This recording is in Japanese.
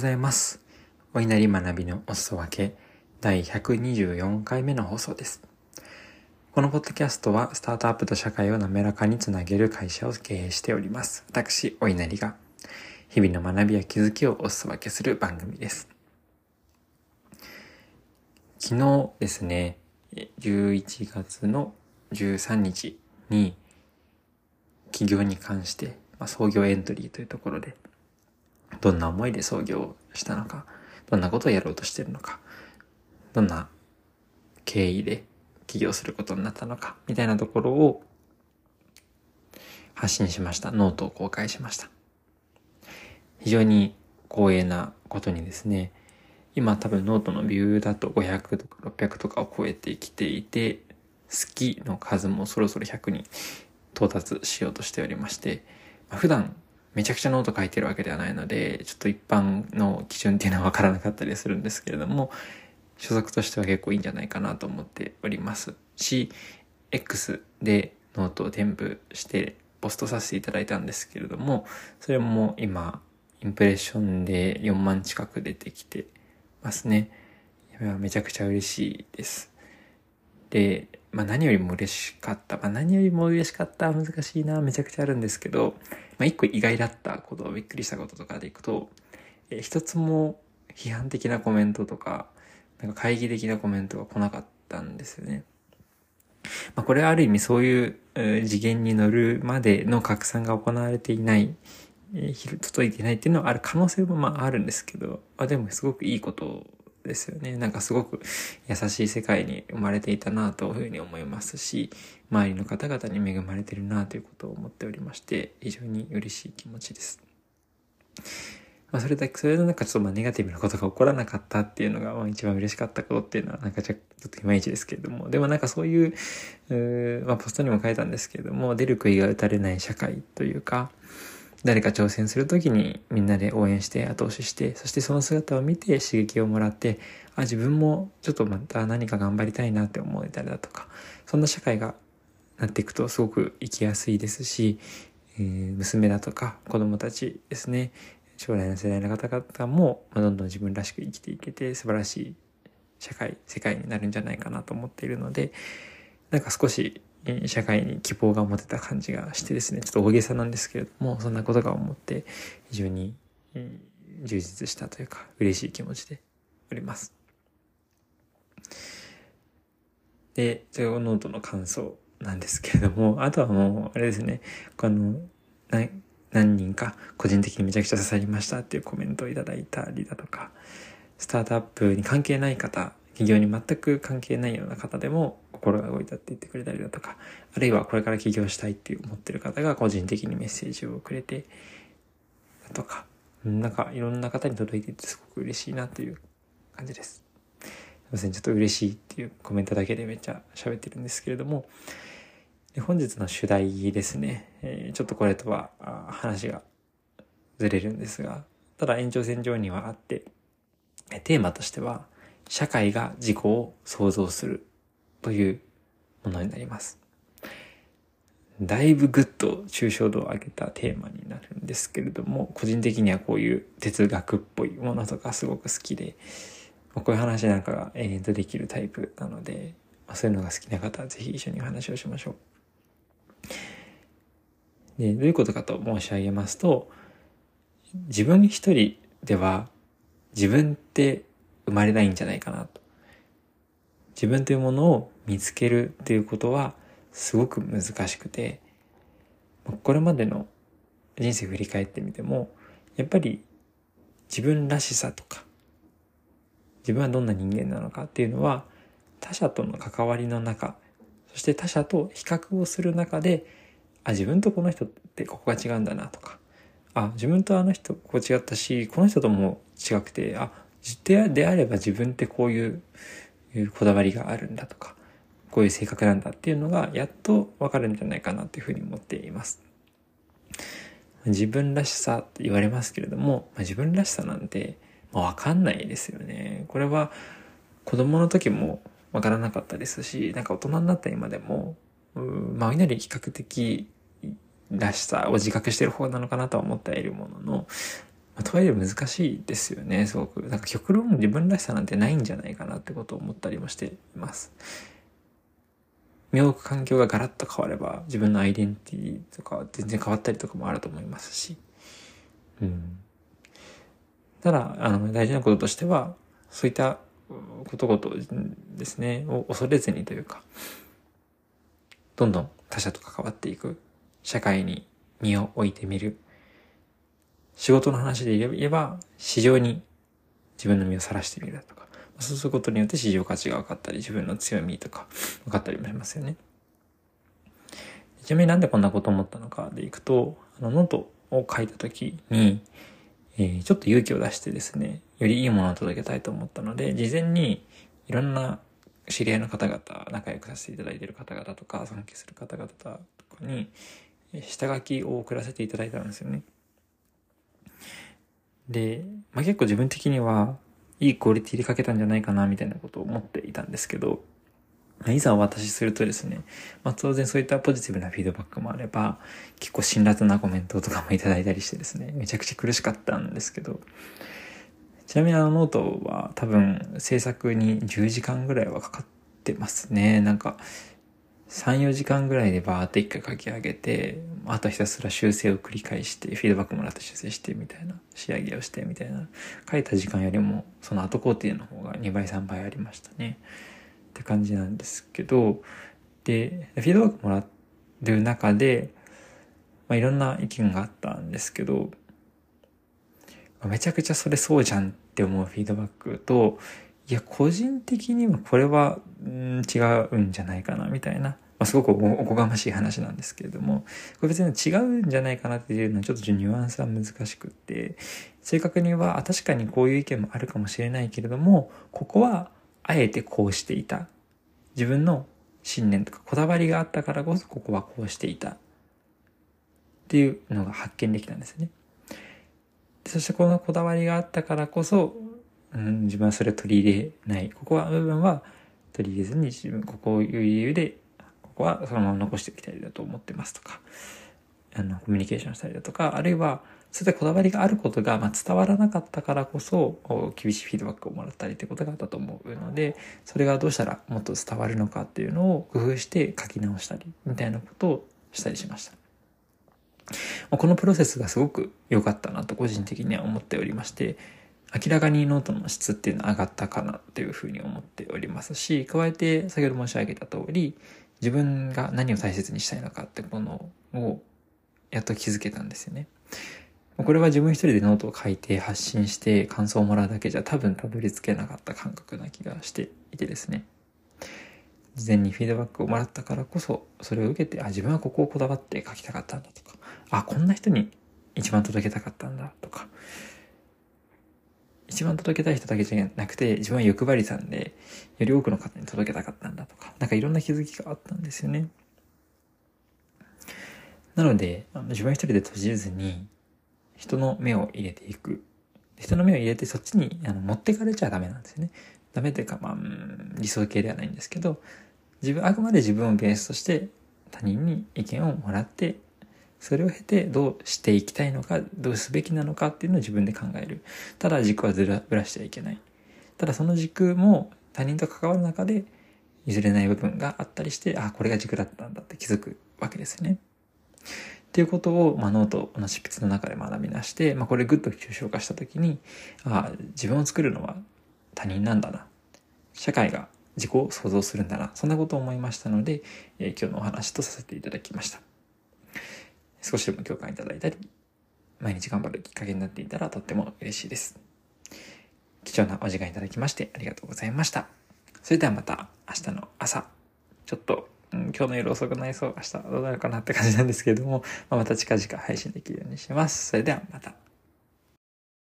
ございます。お稲荷学びのお裾分け第124回目の放送です。このポッドキャストはスタートアップと社会を滑らかにつなげる会社を経営しております。私、お稲荷が日々の学びや気づきをお裾分けする番組です。昨日ですね、11月の13日に企業に関して、まあ、創業エントリーというところでどんな思いで創業したのか、どんなことをやろうとしてるのか、どんな経緯で起業することになったのか、みたいなところを発信しました。ノートを公開しました。非常に光栄なことにですね、今多分ノートのビューだと500とか600とかを超えてきていて、好きの数もそろそろ100に到達しようとしておりまして、普段めちゃくちゃノート書いてるわけではないので、ちょっと一般の基準っていうのはわからなかったりするんですけれども、所属としては結構いいんじゃないかなと思っておりますし、X でノートを添付してポストさせていただいたんですけれども、それも今、インプレッションで4万近く出てきてますね。めちゃくちゃ嬉しいです。で、まあ何よりも嬉しかった。まあ何よりも嬉しかった。難しいな。めちゃくちゃあるんですけど、まあ一個意外だったこと、びっくりしたこととかでいくと、え一つも批判的なコメントとか、なんか懐疑的なコメントが来なかったんですよね。まあこれはある意味そういう次元に乗るまでの拡散が行われていない、え届いていないっていうのはある可能性もまああるんですけど、あでもすごくいいことですよね。なんかすごく優しい世界に生まれていたなというふうに思いますし、周りの方々に恵まれてるなということを思っておりまして、非常に嬉しい気持ちです。まあそれだけ、それの中ちょっとまあネガティブなことが起こらなかったっていうのがまあ一番嬉しかったことっていうのはなんかちょっといまいちですけれども、でもなんかそういう、うまあポストにも書いたんですけれども、出る杭が打たれない社会というか、誰か挑戦するときにみんなで応援して後押しして、そしてその姿を見て刺激をもらって、あ、自分もちょっとまた何か頑張りたいなって思えたりだとか、そんな社会がなっていくとすごく生きやすいですし、えー、娘だとか子供たちですね、将来の世代の方々も、まあ、どんどん自分らしく生きていけて素晴らしい社会、世界になるんじゃないかなと思っているので、なんか少し社会に希望が持てた感じがしてですね、ちょっと大げさなんですけれども、そんなことが思って非常に充実したというか嬉しい気持ちでおります。で、ジョノートの感想なんですけれども、あとはもう、あれですね、あの、何人か個人的にめちゃくちゃ刺さりましたっていうコメントをいただいたりだとか、スタートアップに関係ない方、企業に全く関係ないような方でも心が動いたって言ってくれたりだとか、あるいはこれから起業したいって思ってる方が個人的にメッセージをくれて、だとか、なんかいろんな方に届いててすごく嬉しいなっていう感じです。すいません、ちょっと嬉しいっていうコメントだけでめっちゃ喋ってるんですけれども、本日の主題ですね、えー、ちょっとこれとは話がずれるんですが、ただ延長線上にはあって、テーマとしては、社会が自己を創造するというものになります。だいぶぐっと抽象度を上げたテーマになるんですけれども、個人的にはこういう哲学っぽいものとかすごく好きで、こういう話なんかが延々とできるタイプなので、そういうのが好きな方はぜひ一緒にお話をしましょう。で、どういうことかと申し上げますと、自分一人では自分って生まれないんじゃないかなと。自分というものを見つけるっていうことはすごく難しくて、これまでの人生振り返ってみても、やっぱり自分らしさとか、自分はどんな人間なのかっていうのは、他者との関わりの中、そして他者と比較をする中で、あ、自分とこの人ってここが違うんだなとか、あ、自分とあの人ここ違ったし、この人とも違くて、あ、であれば自分ってこういういうこだわりがあるんだとか、こういう性格なんだっていうのがやっとわかるんじゃないかなっていうふうに思っています。自分らしさって言われますけれども、まあ、自分らしさなんて、まあ、わかんないですよね。これは子供の時もわからなかったですし、なんか大人になった今でも、まあ、お稲荷比較的らしさを自覚してる方なのかなとは思っているものの、とはいえ難しいですよね、すごく。なんか極論自分らしさなんてないんじゃないかなってことを思ったりもしています。身を置く環境がガラッと変われば自分のアイデンティティとか全然変わったりとかもあると思いますし。うん。ただ、あの、大事なこととしては、そういったことごとですね、を恐れずにというか、どんどん他者と関わっていく、社会に身を置いてみる。仕事の話で言えば、市場に自分の身を晒してみるとか、そうすることによって市場価値が分かったり、自分の強みとか分かったりもしますよね。ちなみになんでこんなこと思ったのかでいくと、あのノートを書いた時に、えー、ちょっと勇気を出してですね、よりいいものを届けたいと思ったので、事前にいろんな知り合いの方々、仲良くさせていただいている方々とか、尊敬する方々とかに、下書きを送らせていただいたんですよね。で、まあ、結構自分的には、いいクオリティで書けたんじゃないかな、みたいなことを思っていたんですけど、いざお渡しするとですね、まあ、当然そういったポジティブなフィードバックもあれば、結構辛辣なコメントとかもいただいたりしてですね、めちゃくちゃ苦しかったんですけど、ちなみにあのノートは多分制作に10時間ぐらいはかかってますね。なんか、3、4時間ぐらいでバーって一回書き上げて、あとひたすら修正を繰り返して、フィードバックもらって修正してみたいな、仕上げをしてみたいな、書いた時間よりも、その後工程の方が2倍3倍ありましたね。って感じなんですけど、で、フィードバックもらる中で、まあ、いろんな意見があったんですけど、めちゃくちゃそれそうじゃんって思うフィードバックと、いや、個人的にはこれは、ん違うんじゃないかな、みたいな。まあ、すごくおこがましい話なんですけれども、これ別に違うんじゃないかなっていうのはちょっとニュアンスは難しくって、正確には確かにこういう意見もあるかもしれないけれども、ここはあえてこうしていた。自分の信念とかこだわりがあったからこそここはこうしていた。っていうのが発見できたんですよね。そしてこのこだわりがあったからこそ、うん、自分はそれを取り入れない。ここは、部分は取り入れずに自分、ここういう理由で、ここはそのまま残しておきたいだと思ってますとか、あの、コミュニケーションしたりだとか、あるいは、そういったこだわりがあることが、まあ、伝わらなかったからこそ、厳しいフィードバックをもらったりってことがあったと思うので、それがどうしたらもっと伝わるのかっていうのを工夫して書き直したり、みたいなことをしたりしました。このプロセスがすごく良かったなと個人的には思っておりまして、明らかにノートの質っていうのは上がったかなっていうふうに思っておりますし、加えて先ほど申し上げた通り、自分が何を大切にしたいのかってものをやっと気づけたんですよね。これは自分一人でノートを書いて発信して感想をもらうだけじゃ多分たどり着けなかった感覚な気がしていてですね。事前にフィードバックをもらったからこそ、それを受けて、あ、自分はここをこだわって書きたかったんだとか、あ、こんな人に一番届けたかったんだとか、一番届けたい人だけじゃなくて、自分は欲張りさんで、より多くの方に届けたかったんだとか、なんかいろんな気づきがあったんですよね。なので、あの自分一人で閉じずに、人の目を入れていく。人の目を入れてそっちにあの持ってかれちゃダメなんですよね。ダメというか、まあ、理想形ではないんですけど、自分、あくまで自分をベースとして他人に意見をもらって、それを経てどうしていきたいのか、どうすべきなのかっていうのを自分で考える。ただ軸はずら、ぶらしてはいけない。ただその軸も他人と関わる中で譲れない部分があったりして、あ、これが軸だったんだって気づくわけですね。っていうことを、まあ、ノートの執筆の中で学び出して、まあ、これグッと抽象化したときに、あ自分を作るのは他人なんだな。社会が自己を想像するんだな。そんなことを思いましたので、えー、今日のお話とさせていただきました。少しでも共感いただいたり、毎日頑張るきっかけになっていたらとっても嬉しいです。貴重なお時間いただきましてありがとうございました。それではまた明日の朝、ちょっと、うん、今日の夜遅くなりそう、明日どうなるかなって感じなんですけれども、まあ、また近々配信できるようにします。それではまた。